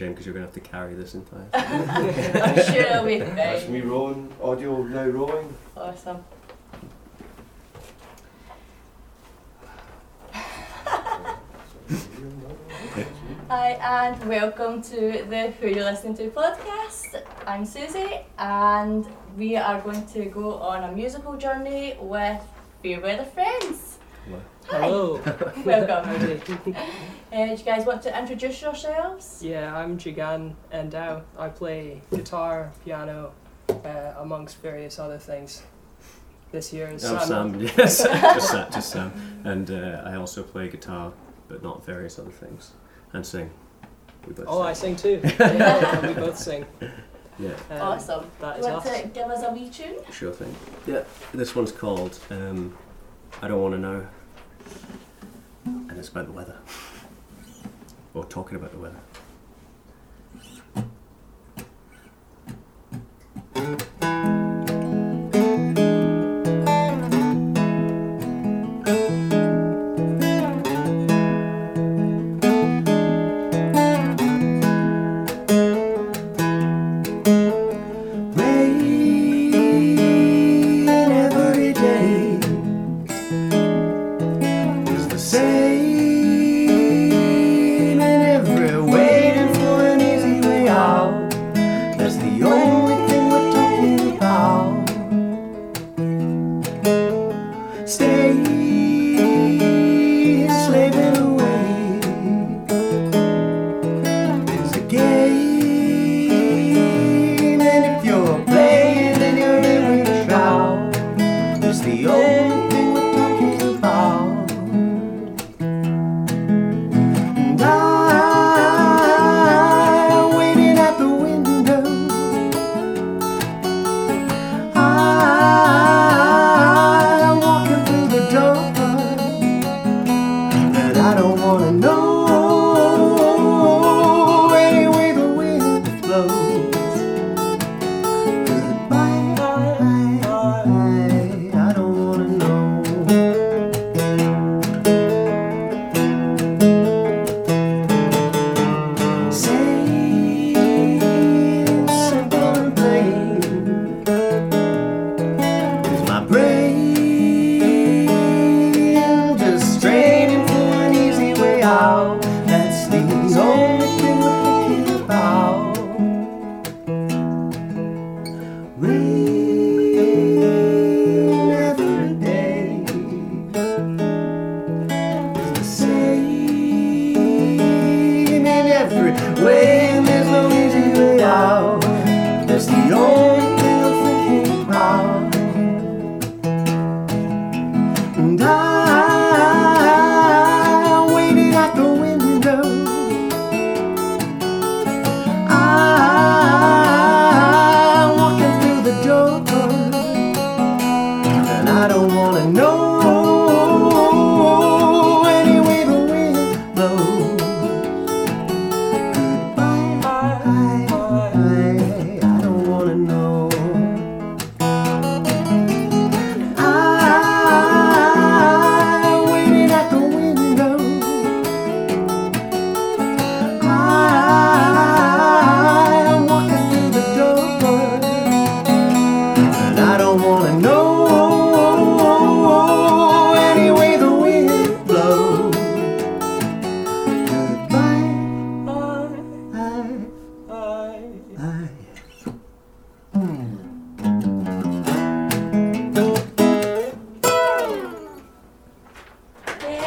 Jen, because you're going to have to carry this entire. I'm sure it'll be That's me fine. rolling. Audio now rolling. Awesome. Hi, and welcome to the Who You're Listening To podcast. I'm Susie, and we are going to go on a musical journey with Fairweather Friends. Hi. Hello. Welcome. Howdy. Uh, do you guys want to introduce yourselves? yeah, I'm Jigan Endao. I play guitar, piano, uh, amongst various other things. This year is I'm Sam. Sam, yes, just Sam, just Sam, and uh, I also play guitar, but not various other things, and sing. We both Oh, I sing. sing too. Yeah, we both sing. Yeah, Um, awesome. That Do is want us. to give us a wee tune? sure thing. Yeah, this one's called um, "I Don't Want to Know," and it's about the weather, or talking about the weather. That's the only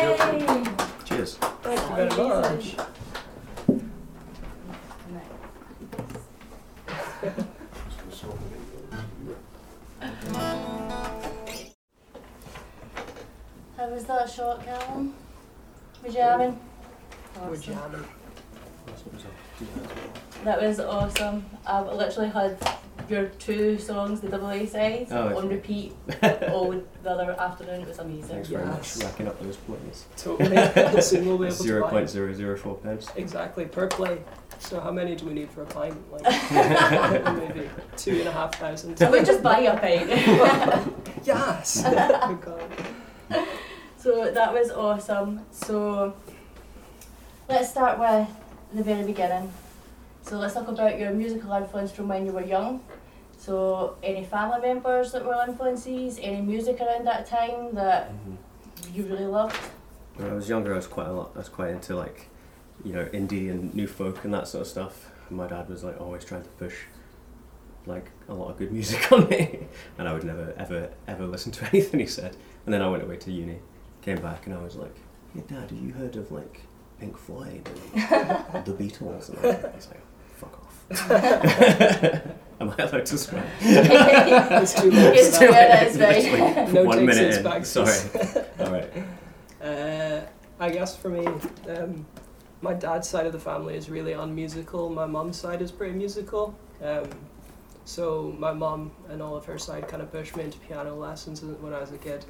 Yay! Cheers. Thank you very much. How was that shot, Callum? Were you jamming? We're Awesome. jamming. That was awesome. I've literally had your two songs, the double A sides, Oh, on repeat all the other afternoon. It was amazing. Thanks very Yes. much. Racking up those points. Totally. Soon we'll be able to Zero buy point zero zero four pence. Exactly, per play. So how many do we need for a pint? Like maybe two and a half thousand. I would just buy you a pint. Yes. Oh God. so that was awesome. So let's start with the very beginning. So let's talk about your musical influence from when you were young. So any family members that were influences, any music around that time that Mhm. you really loved? When I was younger, I was quite a lot. I was quite into like, you know, indie and new folk and that sort of stuff. And my dad was like always trying to push, like a lot of good music on me, and I would never ever ever listen to anything he said. And then I went away to uni, came back, and I was like, "Hey, Dad, have you heard of like Pink Floyd and the Beatles?" And I was like, "Fuck off." Am I allowed to swear? It's too late. Yes, for that. yeah, that's right. Literally No one takes minute in. back. Sorry. All right. Uh, I guess for me, um, my dad's side of the family is really unmusical. My mum's side is pretty musical. Um, so my mum and all of her side kind of pushed me into piano lessons when I was a kid.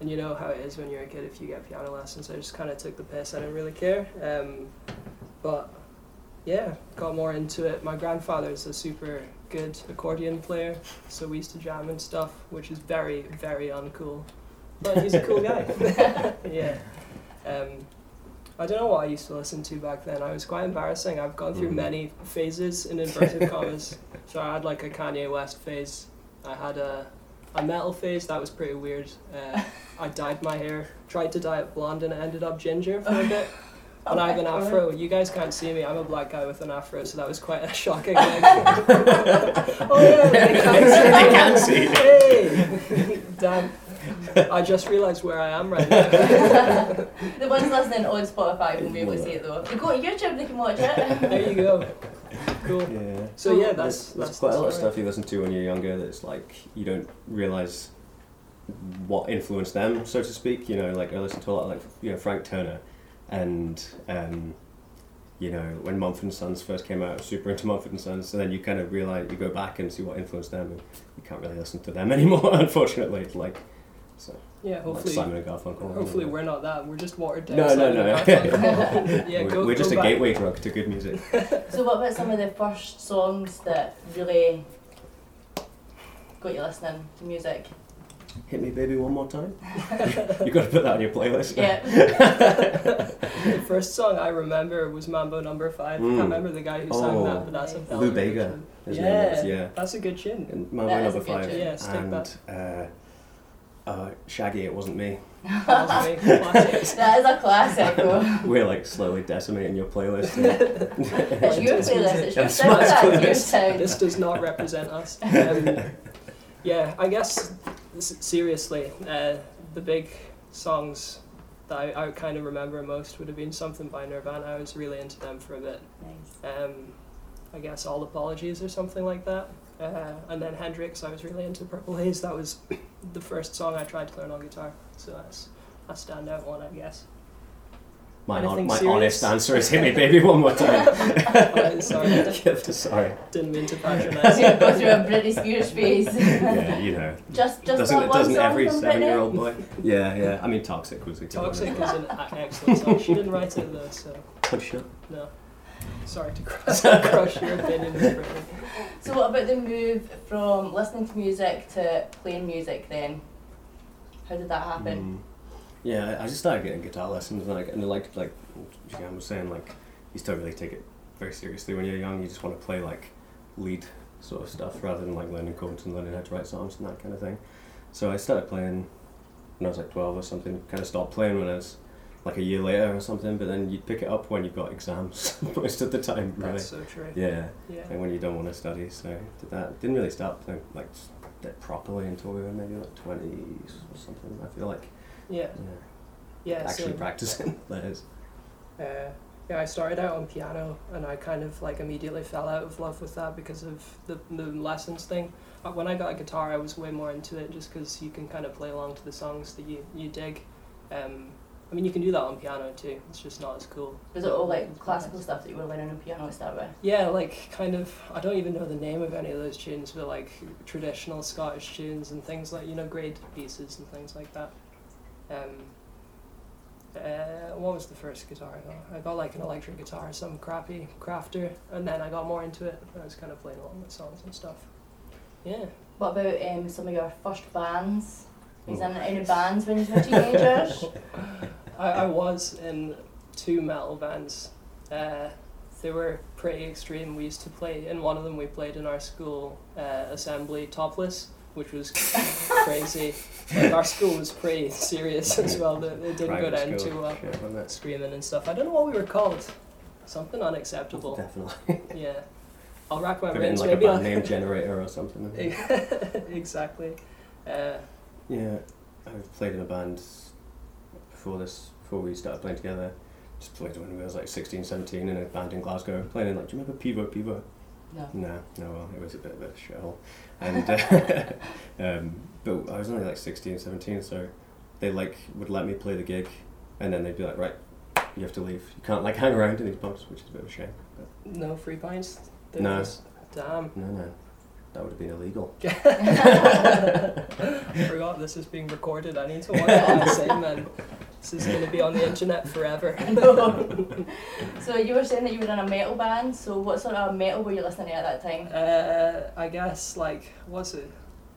And you know how it is when you're a kid if you get piano lessons. I just kind of took the piss. I didn't really care. Um, but yeah, got more into it. My grandfather's a super good accordion player, so we used to jam and stuff, which is very, very uncool. But he's a cool guy. yeah. Um, I don't know what I used to listen to back then. I was quite embarrassing. I've gone through Mhm. many phases in inverted commas. So I had like a Kanye West phase. I had a a metal phase that was pretty weird. Uh, I dyed my hair, tried to dye it blonde, and it ended up ginger for a bit. And I have an afro. You guys can't see me. I'm a black guy with an afro, so that was quite a shocking. Like, oh yeah, they can't see. They can see. Hey, damn. I just realised where I am right now. The ones listening on Spotify won't be able to see it though. If they go to YouTube, they can watch it. there you go. Cool. Yeah. So yeah, There's, that's there's that's quite the a lot of stuff you listen to when you're younger that's like you don't realize what influenced them, so to speak. You know, like I listened to a lot of like you know Frank Turner, and um, you know when Mumford and Sons first came out, I was super into Mumford and Sons. and then you kind of realize you go back and see what influenced them, and you can't really listen to them anymore, unfortunately. It's like so Yeah, like hopefully. Simon and Garfunkel. Hopefully we're not that. We're just watered down. No, no, Simon no. and Garfunkel. yeah, we're, go, we're go just a back. gateway drug to good music. So what about some of the first songs that really got you listening to music? Hit me, baby, one more time. you got to put that on your playlist. Yeah. The first song I remember was Mambo Number Five. I Mm. can't remember the guy who sang Oh. that, but that's a Nice. baller Lou Bega. His yeah, name was, yeah. that's a good tune. And Mambo That is number a good five. tune. Yeah, stick and that. uh, uh, Shaggy, it wasn't me. That was me. Classic. That is a classic though. We're like slowly decimating your playlist. It's your playlist, it's your That's sound, your sound. this does not represent us. Um, yeah, I guess s- seriously, uh, the big songs that I, I kind of remember most would have been something by Nirvana. I was really into them for a bit. Nice. Um, I guess All Apologies or something like that. Uh, and then Hendrix, I was really into Purple Haze. That was the first song I tried to learn on guitar. So that's a standout one, I guess. My, Anything hon- my serious? honest answer is hit me, baby, one more time. Uh, sorry, Sorry. didn't mean to So patronize you you. go through a Britney Spears phase. Yeah, you know. just just doesn't that one doesn't song every seven-year-old boy? Yeah, yeah. I mean, Toxic was a. Toxic is an excellent song. She didn't write it though, so Oh, shit. no. Sorry to crush, crush your opinion. So what about the move from listening to music to playing music then? How did that happen? Mm. Yeah, I just started getting guitar lessons, and like, and like, like Jan was saying, like, you still really take it very seriously when you're young. You just want to play like lead sort of stuff rather than like learning chords and learning how to write songs and that kind of thing. So I started playing when I was like twelve or something. Kind of stopped playing when I was like a year later or something. But then you'd pick it up when you've got exams most of the time, really. That's so true. Yeah, Yeah. and when you don't want to study, so did that. Didn't really start playing like properly until we were maybe like twenties or something. I feel like Yeah. yeah Yeah. actually same. practicing. that is. Uh, yeah, I started out on piano, and I kind of like immediately fell out of love with that because of the the lessons thing. But When I got a guitar, I was way more into it just because you can kind of play along to the songs that you you dig. Um, I mean, you can do that on piano too. It's just not as cool. Was it all like classical stuff that you were learning on piano to start with? Yeah, like kind of. I don't even know the name of any of those tunes, but like traditional Scottish tunes and things like you know grade pieces and things like that. Um, uh, what was the first guitar I got? I got like an electric guitar, some crappy crafter, and then I got more into it. I was kind of playing along with songs and stuff. Yeah. What about um, some of your first bands? Was Oh. in any bands when you were teenagers? I, I was in two metal bands. Uh, they were pretty extreme. We used to play in one of them. We played in our school uh, assembly topless, which was crazy. Like our school was pretty serious as well. It, it didn't go Private down school. too well. Yeah, wasn't it? Screaming and stuff. I don't know what we were called. Something unacceptable. Definitely. Yeah. I'll rack my Put it in brains. like a Maybe band I'll. name generator or something. exactly. Uh, Yeah, I've played in a band before this, before we started playing together. Just played when we was like 16, 17 in a band in Glasgow. Playing in like, do you remember Pivo Pivo? No. No, no, well, it was a bit of a shithole. And, uh, um, but I was only like 16, 17, so they like would let me play the gig and then they'd be like, right, you have to leave. You can't like hang around in these pubs, which is a bit of a shame. But no free pints. No. There's- Damn. no, no, that would have been illegal. I forgot this is being recorded. I need to watch what I say, man. This is going to be on the internet forever. No. so you were saying that you were in a metal band. So what sort of metal were you listening to at that time? Uh, I guess like what's it?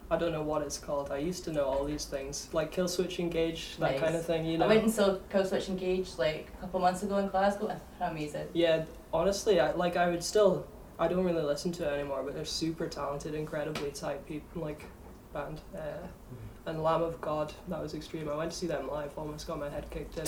I don't know what it's called. I used to know all these things, like Killswitch Engage, that Nice. kind of thing. You know. I went and saw Killswitch Engage like a couple months ago in Glasgow. They're amazing. Yeah, honestly, I like I would still. I don't really listen to it anymore, but they're super talented, incredibly tight people, like band. Uh, and Lamb of God, that was extreme. I went to see them live, almost got my head kicked in.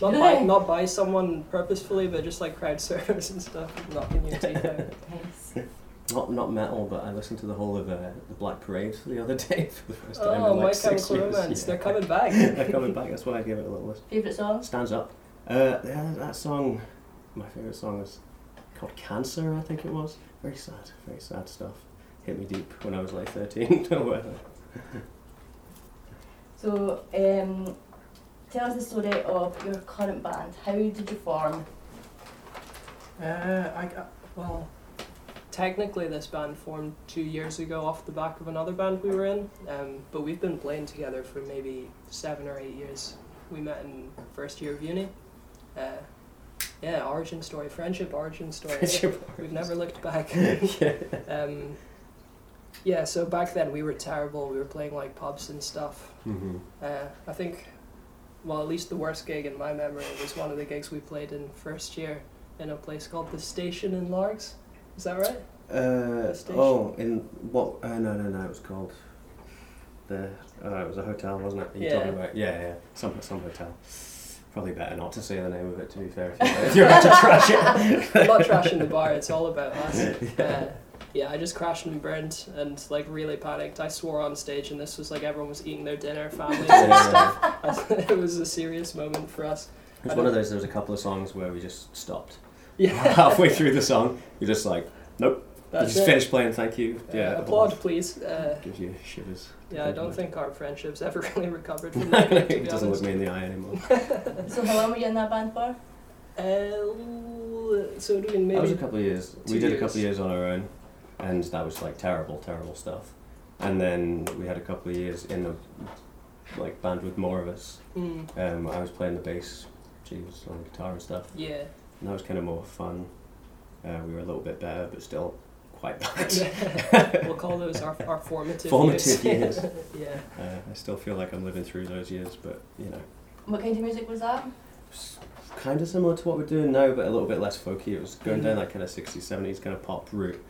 Not by not by someone purposefully, but just like crowd service and stuff, knocking your teeth out. Nice. Not not metal, but I listened to the whole of uh, the Black Parade the other day for the first time Oh, in My like six Chemical years. Romance, Yeah. they're coming back. They're coming back. That's why I gave it a little listen. Favorite song? Stands up. Uh, yeah, that song. My favorite song is called Cancer. I think it was. Very sad. Very sad stuff. Hit me deep when I was like thirteen or whatever. So um, tell us the story of your current band. How did you form? Uh, I got, well, technically this band formed two years ago off the back of another band we were in, um, but we've been playing together for maybe seven or eight years. We met in first year of uni. Uh, yeah, origin story, friendship origin story. We've never looked back. yeah. um, yeah, so back then we were terrible. We were playing like pubs and stuff. Mm-hmm. Uh, I think, well, at least the worst gig in my memory was one of the gigs we played in first year in a place called the Station in Largs. Is that right? Uh, oh, in what? Uh, no, no, no. It was called the. Uh, it was a hotel, wasn't it? You Yeah. talking about? Yeah, yeah. Some some hotel. Probably better not to say the name of it. To be fair, if you're, you're about to trash it. I'm not trashing the bar. It's all about us. Uh, yeah, I just crashed and burned and like really panicked. I swore on stage, and this was like everyone was eating their dinner, families and Yeah. stuff. it was a serious moment for us. It was one of those. There was a couple of songs where we just stopped Yeah, halfway through the song. You're just like, nope. that's you just it. finished playing. Thank you. Uh, Yeah. applaud, please. Uh, Gives you shivers. yeah, I don't think our friendship's ever really recovered from that. it doesn't honest. look me in the eye anymore. So how long were you in that band for? Uh, so doing That was a couple of years. two we did a couple of years on our own, and that was like terrible, terrible stuff. And then we had a couple of years in a like band with more of us. Mm, Um, I was playing the bass, she was on guitar and stuff, yeah. And that was kind of more fun. Uh, we were a little bit better, but still quite bad. we'll call those our, our formative, Formative years. years. yeah. Uh, I still feel like I'm living through those years, but you know, What kind of music was that? kind of similar to what we're doing now, but a little bit less folky. It was going Mhm. down that kind of 60s, 70s kind of pop route.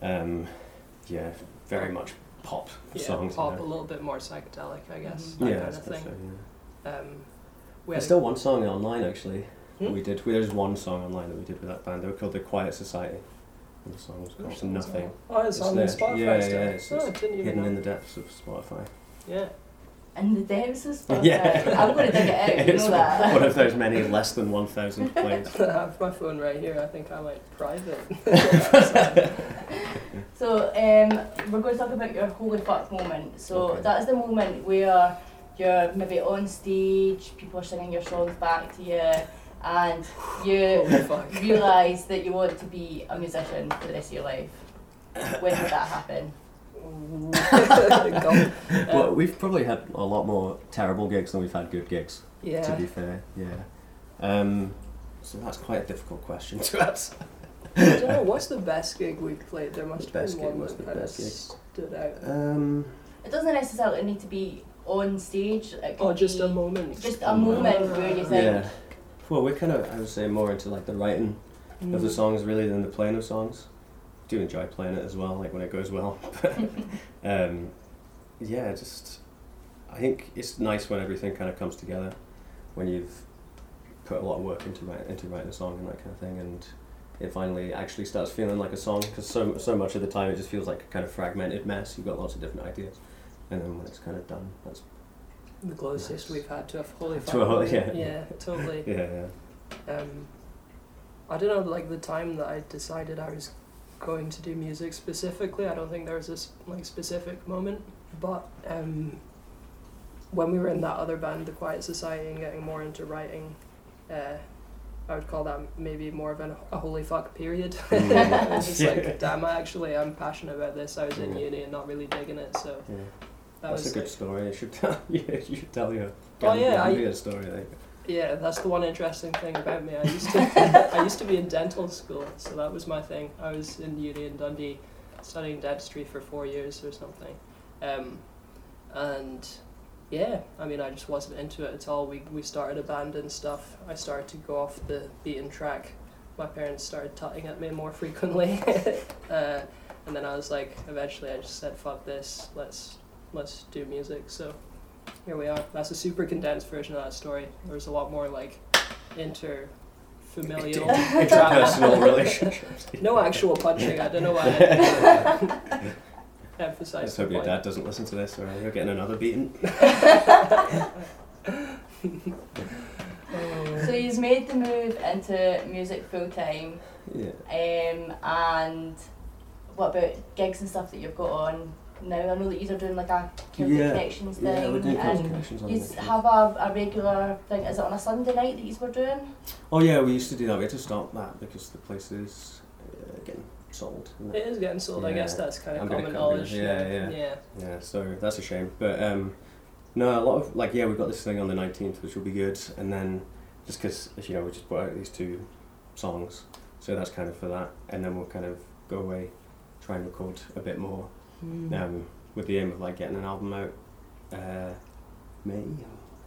Um, yeah, very much pop Yeah, songs. pop you a little bit more psychedelic, I guess. Mhm. That yeah, kind I of thing. so, yeah. Um, we There's had still one song online actually. Hmm? We did. We, there's one song online that we did with that band. They were called the Quiet Society, and the song was called which Nothing. Oh, it's, It's on there. Spotify Yeah, still. yeah, it's- oh, it's didn't Hidden know. in the depths of Spotify. Yeah. In the depths of Spotify. Yeah. I'm going to dig it out. You it's know that. one of those many less than 1,000 plays. I have my phone right here. I think I might private. So um, we're going to talk about your holy fuck moment. So Okay. that is the moment where you're maybe on stage, people are singing your songs back to you, and you realise that you want to be a musician for the rest of your life. When did that happen? Well, Um, we've probably had a lot more terrible gigs than we've had good gigs. Yeah. To be fair, yeah. Um, so that's quite a difficult question to answer. I don't know. What's the best gig we've played? There must have Best been gig, one that the kind of best gig? stood out. Um, It doesn't necessarily need to be on stage. It Oh, could just a moment. Just a moment where you think, yeah. Well, we're kind of, I would say, more into like the writing of the Mm. songs really than the playing of songs. Do enjoy playing it as well, like when it goes well. Um, yeah, just I think it's nice when everything kind of comes together, when you've put a lot of work into write, into writing a song and that kind of thing, and it finally actually starts feeling like a song. Because so so much of the time it just feels like a kind of fragmented mess. You've got lots of different ideas, and then when it's kind of done, that's The closest we've had to a holy To a holy- yeah. yeah, totally. yeah, yeah. Um, I don't know, like the time that I decided I was going to do music specifically. I don't think there was this like specific moment, but um, when we were in that other band, the Quiet Society, and getting more into writing, uh, I would call that maybe more of an, a holy fuck period. Mm. I was just Yeah. like, damn, I actually I'm passionate about this. I was in Yeah. uni and not really digging it, so yeah. That That's was a good like- story. You should tell. Yeah, you should tell your. Oh, yeah, I- story. Like. Yeah, that's the one interesting thing about me. I used to I used to be in dental school, so that was my thing. I was in uni in Dundee, studying dentistry for four years or something, um, and yeah, I mean I just wasn't into it at all. We we started a band and stuff. I started to go off the beaten track. My parents started tutting at me more frequently, uh, and then I was like, eventually I just said, "Fuck this, let's let's do music." So here we are. That's a super condensed version of that story. There's a lot more like inter familial Interpersonal relationships. No actual punching. I don't know why. I emphasize. Let's hope the your point. dad doesn't listen to this, or you're getting another beating. So he's made the move into music full time, Yeah. um, and what about gigs and stuff that you've got on now? I know that you're doing like a Celtic Yeah. Connections thing, Yeah, we're doing and Connections on you have a, a regular thing. Is it on a Sunday night that you were doing? Oh yeah, we used to do that. We had to stop that because the place is uh, getting sold. isn't It is getting sold. I guess that's kind of I'm gonna common come in. knowledge. Yeah, yeah. yeah. Yeah, so that's a shame. But um, no, a lot of like yeah, we've got this thing on the nineteenth, which will be good, and then just because as you know, we just put out these two songs, so that's kind of for that, and then we'll kind of go away, try and record a bit more, Mm. um, with the aim of like getting an album out, uh, May.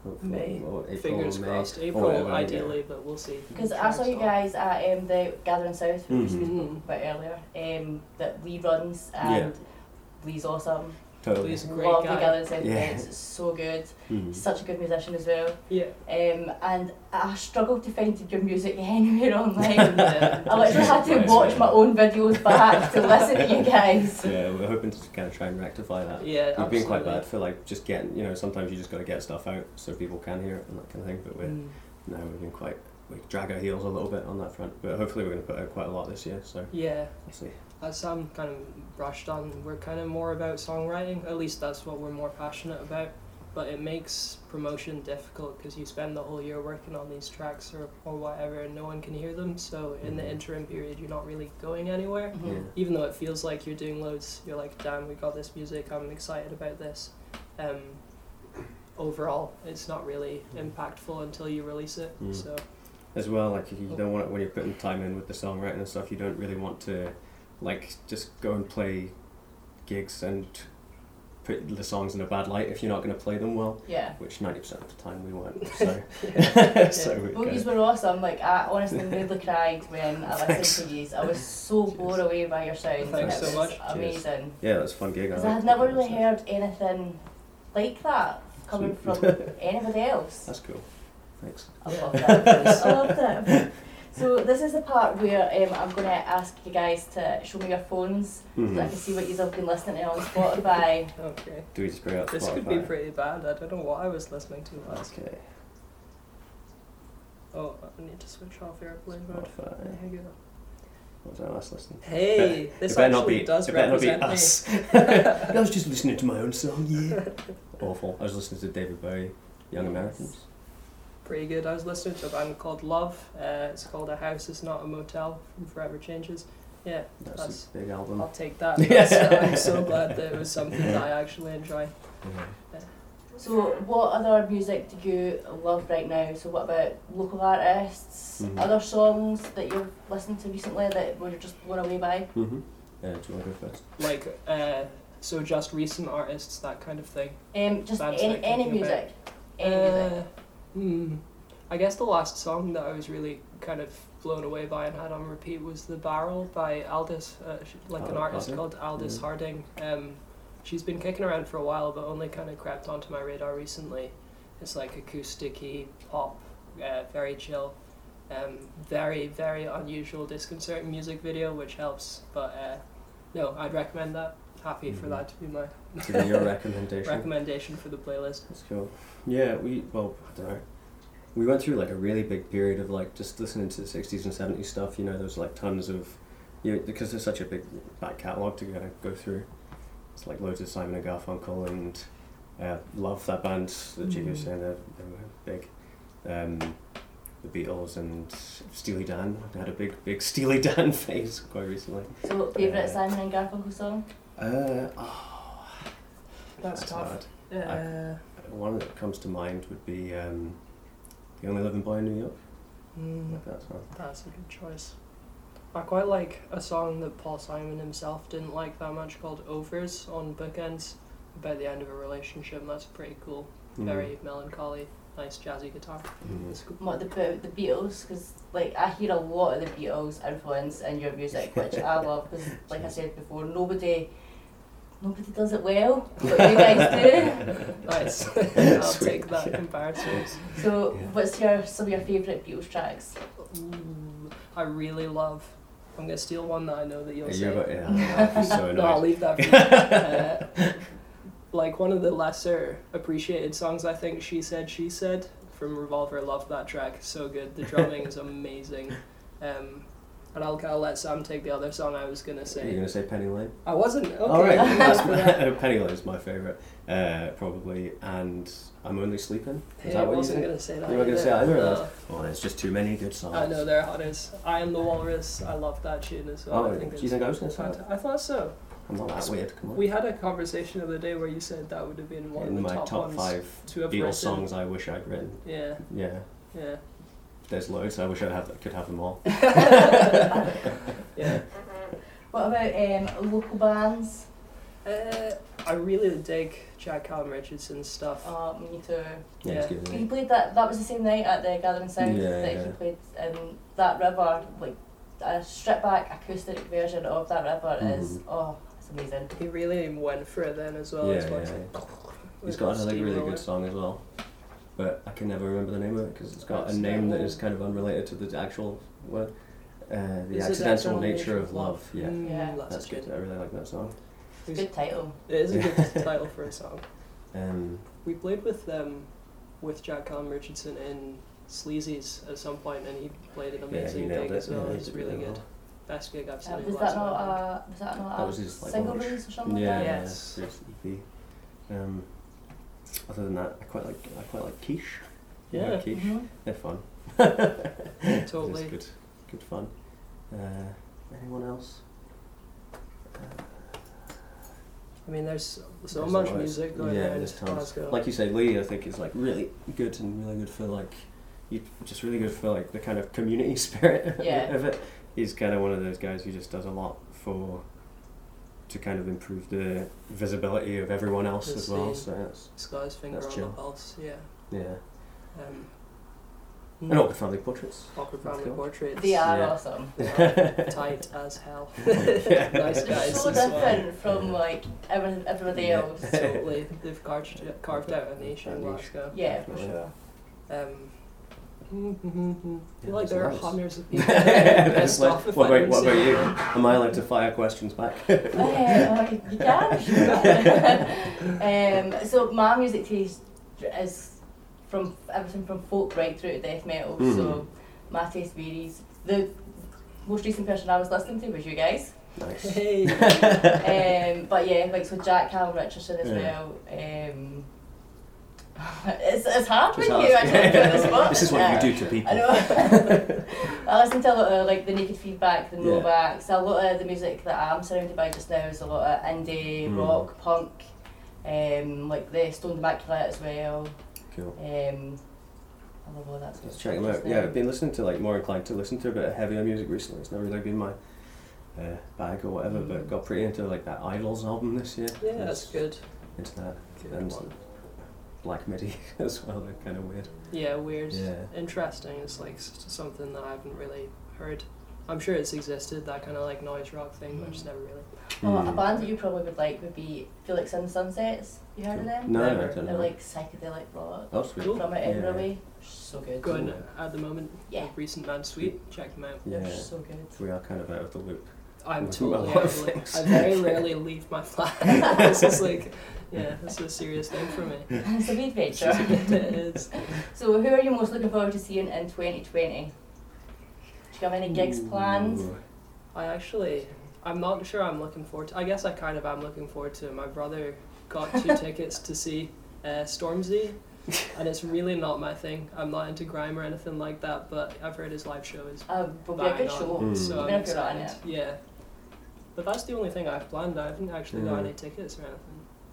hopefully, May. or April, Fingers May, crossed. April, whatever, yeah. ideally, but we'll see. Because I saw you guys at um, the Gathering South, which we Mhm. spoke about earlier, um, that Lee runs, and Lee's awesome. Totally. Lee's a great Love guy. the Gathering South Yeah. events, it's so good. Mhm. Such a good musician as well. Yeah. Um, and I struggled to find your music anywhere online. Yeah. I literally had to watch my own videos back to listen to you guys. Yeah, we're hoping to kind of try and rectify that. Yeah. We've been quite absolutely. bad for like just getting, you know, sometimes you just got to get stuff out so people can hear it and that kind of thing. But we're Mm. no, we've been quite we drag our heels a little bit on that front. But hopefully we're going to put out quite a lot this year. So Yeah. we'll see. As Sam kind of brushed on, we're kind of more about songwriting. At least that's what we're more passionate about. But it makes promotion difficult because you spend the whole year working on these tracks or, or whatever and no one can hear them. So in the Mhm. interim period, you're not really going anywhere. Mhm. Yeah. Even though it feels like you're doing loads, you're like, damn, we got this music, I'm excited about this. Um, overall, it's not really impactful until you release it. Mm. So As well, like you don't want it when you're putting time in with the songwriting and stuff. You don't really want to like just go and play gigs and put the songs in a bad light if you're not going to play them well. Yeah. Which ninety percent of the time we weren't. So, Yeah. so we Boogies were awesome. Like I honestly nearly cried when I listened to these. I was so blown away by your sound. Thanks it so was much. Cheers. Amazing. yeah, that's a fun gig. Because I liked had never really heard anything like that coming Sweet. from anybody else. That's cool. Thanks. I Yeah. love that. I love that. So this is the part where um, I'm going to ask you guys to show me your phones so Mhm. I can see what you've all been listening to on Spotify. okay. Do we just bring out This Spotify? could be pretty bad. I don't know what I was listening to last. Okay, Oh, I need to switch off airplane mode. Spotify. There you go. What was I last listening? Hey, this it better not actually be. does it better not be represent me. us. I was just listening to my own song. Yeah. Awful. I was listening to David Bowie, Young Americans. Pretty good. I was listening to a band called Love. Uh, it's called A House Is Not a Motel from Forever Changes. Yeah, That's, That's- a big album. I'll take that. Yeah. That's- I'm so glad that it was something that I actually enjoy. Yeah. So what other music do you love right now? So what about local artists, Mhm. other songs that you've listened to recently that were just blown away by? Mhm. Yeah. Do you want to go first? Like, uh, so just recent artists, that kind of thing. Um, just Bands any any thinking about- music. Any music. Hmm. I guess the last song that I was really kind of blown away by and had on repeat was The Barrel by Aldous, uh, like an artist Harding? called Aldous Mhm. Harding. Um, she's been kicking around for a while, but only kind of crept onto my radar recently. It's like acoustic pop, uh, very chill. Um, very, very unusual, disconcerting music video, which helps. But uh, no, I'd recommend that. Happy for Mhm. that to be my Give me your recommendation. recommendation for the playlist. That's cool. Yeah, we well, I don't know. We went through like a really big period of like just listening to the sixties and seventies stuff. You know, there's like tons of, you know, because there's such a big back catalogue to kind of go through. It's like loads of Simon and Garfunkel and uh, love that band that Jiggy was Mhm. saying they, they were big. Um, the Beatles and Steely Dan. I had a big big Steely Dan phase quite recently. So, what favourite Uh, Simon and Garfunkel song? Uh, oh, That's, tough. hard. Uh, One that comes to mind would be um, The Only Living Boy in New York. Mm, like that song. That's a good choice. I quite like a song that Paul Simon himself didn't like that much called Overs on Bookends about the end of a relationship. That's pretty cool. Mm. Very melancholy, nice jazzy guitar. Mm. It's. What about the Beatles? Because like I hear a lot of the Beatles influence in your music, which I love. Because like I said before, nobody, nobody does it well, but you guys do. Nice. I'll Sweet. take that Yeah. comparison. So, Yeah. what's your some of your favourite Beatles tracks? Ooh, I really love. I'm gonna steal one that I know that you'll Yeah, say. but yeah, I'd be so no, I'll leave that for you. uh, like one of the lesser appreciated songs, I think she said she said from Revolver. Love that track, so good. The drumming is amazing. Um, and I'll, I'll let Sam take the other song I was gonna say. You're gonna say Penny Lane? I wasn't. Okay. All right, thanks for that. that's Penny Lane's my favourite, uh, probably, and I'm only sleeping. Is Hey, that what you wasn't think? gonna say that. You weren't gonna say either. of No. Oh, there's just too many good songs. I know they're hot as I am the walrus. I love that tune as well. Oh, I think do you it's think I was gonna say that? I thought so. I'm not that weird. Come on. We had a conversation the other day where you said that would have been one In of the my top, top ones five to have Beatles written. songs, I wish I'd written. Yeah, Yeah, yeah, there's loads. I wish I have could have them all. yeah. What about um, local bands? Uh, I really dig Jack Callum Richardson's stuff. Uh, me too. Yeah, Yeah. it's good. He played that. That was the same night at the Gathering South Yeah, that yeah. he played in that river. Like a stripped back acoustic version of that river is Mhm. oh, it's amazing. He really went for it then as well. Yeah, It's yeah, like- yeah. He's got another really good song as well, but I can never remember the name of it because it's got a name that is kind of unrelated to the actual word. Uh, the Is it accidental nature of love. Yeah, Mm, Yeah. that's, that's good. I really like that song. He's- Good title. It is a good title for a song. Um, We played with um, with Jack Callum Richardson in Sleazy's at some point, and he played an yeah, he amazing nailed gig it. as well. Yeah, he it's did really really good. well. Best gig I've seen. Uh, him was last that not night, was that not That a was his, like, single launch. release or something Yeah, like that? yeah, Yes. first EP. Um, other than that, I quite like I quite like quiche. You know Yeah. quiche. Mhm. They're fun. Totally. It's good, good fun. Uh, anyone else? Uh, I mean, there's so There's much loads. music going yeah, around there's. Glasgow. Like you say, Lee, I think is like really good and really good for like, you just really good for like the kind of community spirit Yeah. of it. He's kind of one of those guys who just does a lot for, to kind of improve the visibility of everyone else The as well. So that's Sky's finger That's on chill. the pulse. Yeah. yeah. Um, And awkward family portraits. Awkward family cool. portraits. They are Yeah. awesome. tight as hell. Nice It's guys so as well. different from like every, everybody Yeah. else. totally. They've carved, carved out a niche in A niche. Glasgow. Yeah, for Definitely. sure. Um, I Yeah, feel like that's there are nice. hundreds of people That's pissed like- off what about, what about you? Am I allowed to fire questions back? Uh, you can. um, so my music taste is from everything from folk right through to death metal. Mhm. So my taste varies. The most recent person I was listening to was you guys. nice. Hey. Um, but yeah, like so Jack Callum Richardson as Yeah. well. Um, it's, it's hard It's when hard. you actually put the spot. This is what Yeah. you do to people. I know. I listen to a lot of like the Naked Feedback, the Yeah. Novaks. A lot of the music that I'm surrounded by just now is a lot of indie, Mm. rock, punk, um, like the Stoned Immaculate as well. Cool. Um, I love all that sort Let's check them out. Yeah. I've been listening to like more inclined to listen to a bit of heavier music recently. It's never really been my uh, bag or whatever, Mm. but got pretty into like that IDLES album this year. Yeah, that's Was good. Into that. Good And one. Black MIDI as well. They're kind of weird. Yeah, weird. Yeah. Interesting. It's like something that I haven't really heard. I'm sure it's existed, that kind of like noise rock thing, but just never really. Oh, a Mm. band that you probably would like would be Felix and the Sunsets. You heard of them? No, I don't They're know. like psychedelic rock oh, sweet. Cool. from Yeah. Edinburgh way. So good. Going at the moment. Yeah. Recent Man Sweet. Check them out. Yeah, They're so good. we are kind of out of the loop. I'm With a totally lot of of the loop. things. I very rarely leave my flat. this is like, yeah, this is a serious thing for me. it's a wee adventure. it is. so, who are you most looking forward to seeing in 2020? Do you have any gigs planned? I actually, I'm not sure I'm looking forward to. I guess I kind of am looking forward to. My brother got two tickets to see uh, Stormzy, and it's really not my thing. I'm not into grime or anything like that, but I've heard his live show is Uh, will be a good on, show. Mm. so Even I'm not in excited. Yeah, but that's the only thing I've planned. I haven't actually got Yeah. any tickets or anything.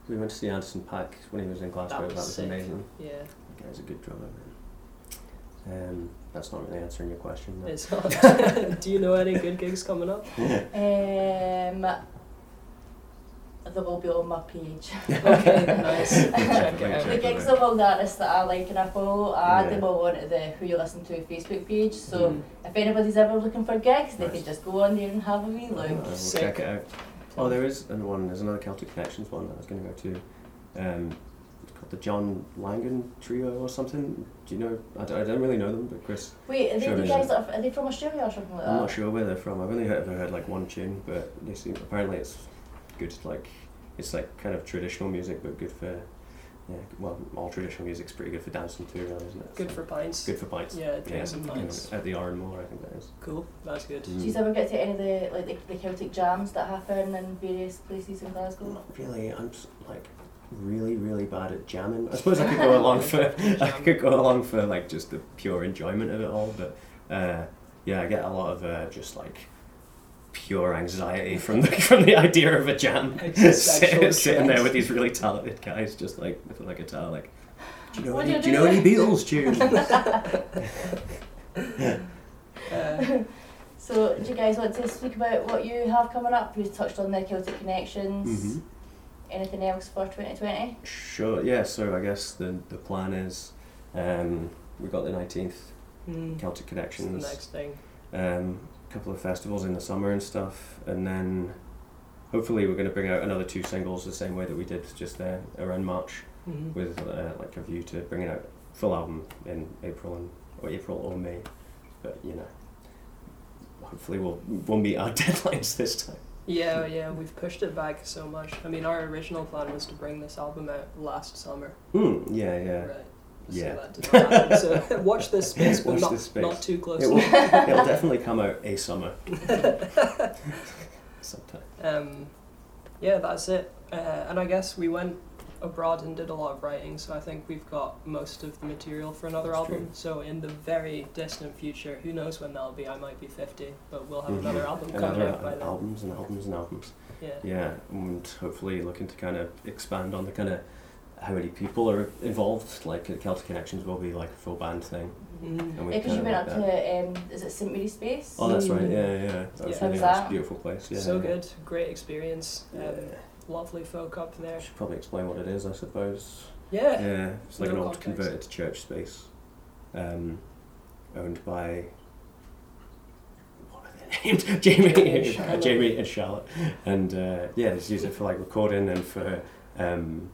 We went to see Anderson .Paak when he was in Glasgow. That That was was, sick. amazing. Yeah, The guy's a good drummer, man. Um, that's not really answering your question. though. it's not. Do you know any good gigs coming up? Um, they will be on my page. Okay, nice. Check it the out. Check gigs them of all the artists that I like and I follow, I add Yeah. them all onto the Who You Listen To Facebook page. So Mm. if anybody's ever looking for gigs, they Nice. can just go on there and have a wee look. we'll check it out. Oh, there is another one. There's another Celtic Connections one that I was going to go to. Um, it's called the John Langan Trio or something. Do you know? I don't, I don't really know them, but Chris. Wait, are they the guys that are, are they from Australia or something like that? I'm not sure where they're from. I've only ever heard like one tune, but they seem apparently it's good. Like it's like kind of traditional music, but good for yeah. Well, all traditional music's pretty good for dancing too, really, isn't it? Good So, for pints. good for pints. Yeah, drinks yeah, and kind of pints. at the Iron Moor, I think that is. Cool. That's good. Mm. Do you ever get to any of the like the, the Celtic jams that happen in various places in Glasgow? Not really. I'm s- like really, really bad at jamming. I suppose I could go along for I could go along for like just the pure enjoyment of it all, but uh, yeah, I get a lot of uh, just like pure anxiety from the from the idea of a jam. Existential Sit- sitting there with these really talented guys, just like with like a guitar, like. Do you know What any? do Do you you know any Beatles tunes? Uh, So, do you guys want to speak about what you have coming up? You touched on the Celtic connections. hmm Anything else for 2020? Sure. Yeah. So I guess the the plan is, um, we got the nineteenth mm, Celtic it's the Connections. next thing. um, a couple of festivals in the summer and stuff, and then hopefully we're going to bring out another two singles the same way that we did just there around March, Mhm. with uh, like a view to bringing out full album in April and or April or May, but you know, hopefully we'll we'll meet our deadlines this time. Yeah, yeah, we've pushed it back so much. I mean, our original plan was to bring this album out last summer. Hmm. Yeah. Yeah. Right. Yeah. So that did happen. So watch this space, but not, space. not too It will, it'll definitely come out a summer. Sometime. Um, yeah, that's it. Uh, and I guess we went abroad and did a lot of writing, so I think we've got most of the material for another That's album. true. So in the very distant future, who knows when that'll be? I might be fifty, but we'll have Mhm. another album And coming out by then. albums and albums and albums. Yeah. Yeah, and hopefully looking to kind of expand on the kind of how many people are involved. Like Celtic Connections will be like a full band thing. Mm. And Yeah, because you went up that. to, um, is it St Mary's Space? Oh, that's right. Mm. Yeah, yeah. That was Yeah. really How's nice. Beautiful place. Yeah. so yeah. good, great experience. Um, Yeah. Lovely folk up there. Should probably explain what it is, I suppose. Yeah. Yeah, it's like No an old context. converted church space, um, owned by. What are they named? Jamie, Jamie and Charlotte. Jamie and Charlotte, and uh, yeah, they just use it for like recording and for, um,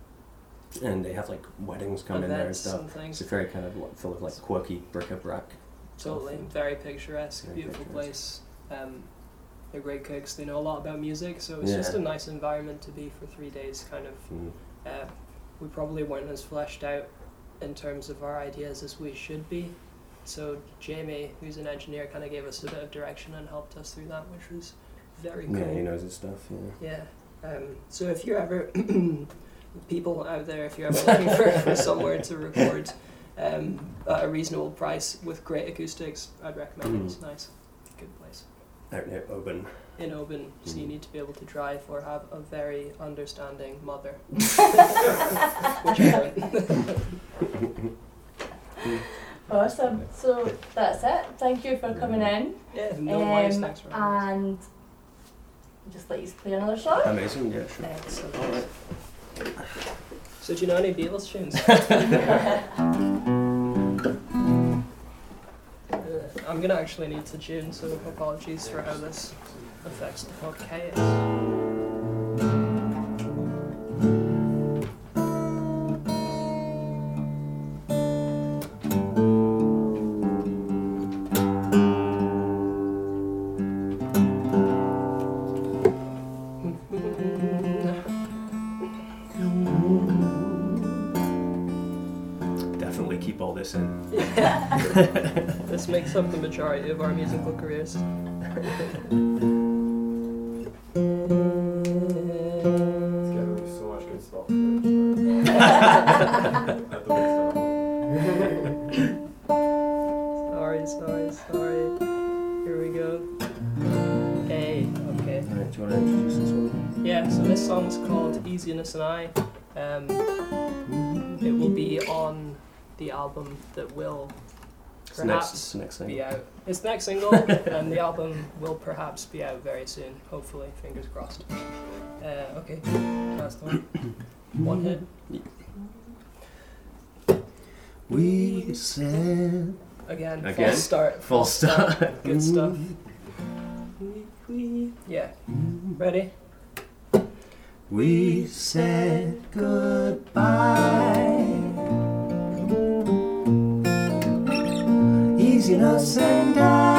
and they have like weddings come in there and Events stuff. and It's things. a very kind of like, full of like quirky bric-a-brac. Totally, very picturesque, Very beautiful picturesque. place. Um, they're great cooks. They know a lot about music, so it's Yeah. just a nice environment to be for three days. Kind of, Mm. uh, we probably weren't as fleshed out in terms of our ideas as we should be. So Jamie, who's an engineer, kind of gave us a bit of direction and helped us through that, which was very cool. Yeah, he knows his stuff. Yeah. Yeah. Um, so if you're ever people out there, if you're ever looking for, for somewhere to record um, at a reasonable price with great acoustics, I'd recommend it. Mhm. It's nice, good place. Out near Oban. In Oban, so you Mhm. need to be able to drive or have a very understanding mother. Which I don't. Awesome. So that's it. Thank you for coming in. yeah, no worries. Um, Thanks for having and just let you play another song. Amazing. Yeah, sure. Excellent. All right. So do you know any Beatles tunes? Uh, I'm gonna actually need to tune, so apologies for how this affects the podcast. This makes up the majority of our musical careers. It's gonna be so much good stuff. At the Sorry, sorry, sorry. Here we go. Hey, okay. Alright, do you want to introduce this one? Yeah, so this song's called Easiness and I. Um, it will be on the album that will It's next, perhaps it's next be out. It's the next single, and the album will perhaps be out very soon. Hopefully, fingers crossed. Uh, okay, that's the one. One hit. We said Again, Again? false start. False start. Good stuff. Yeah. Ready? we said goodbye. Easiness and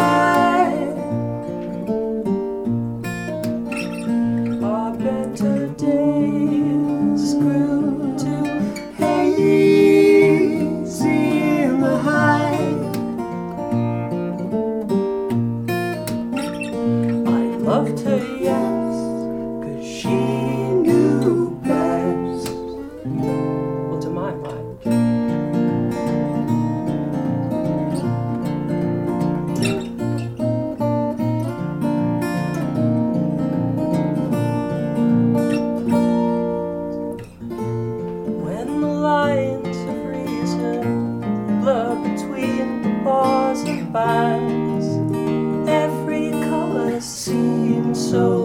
so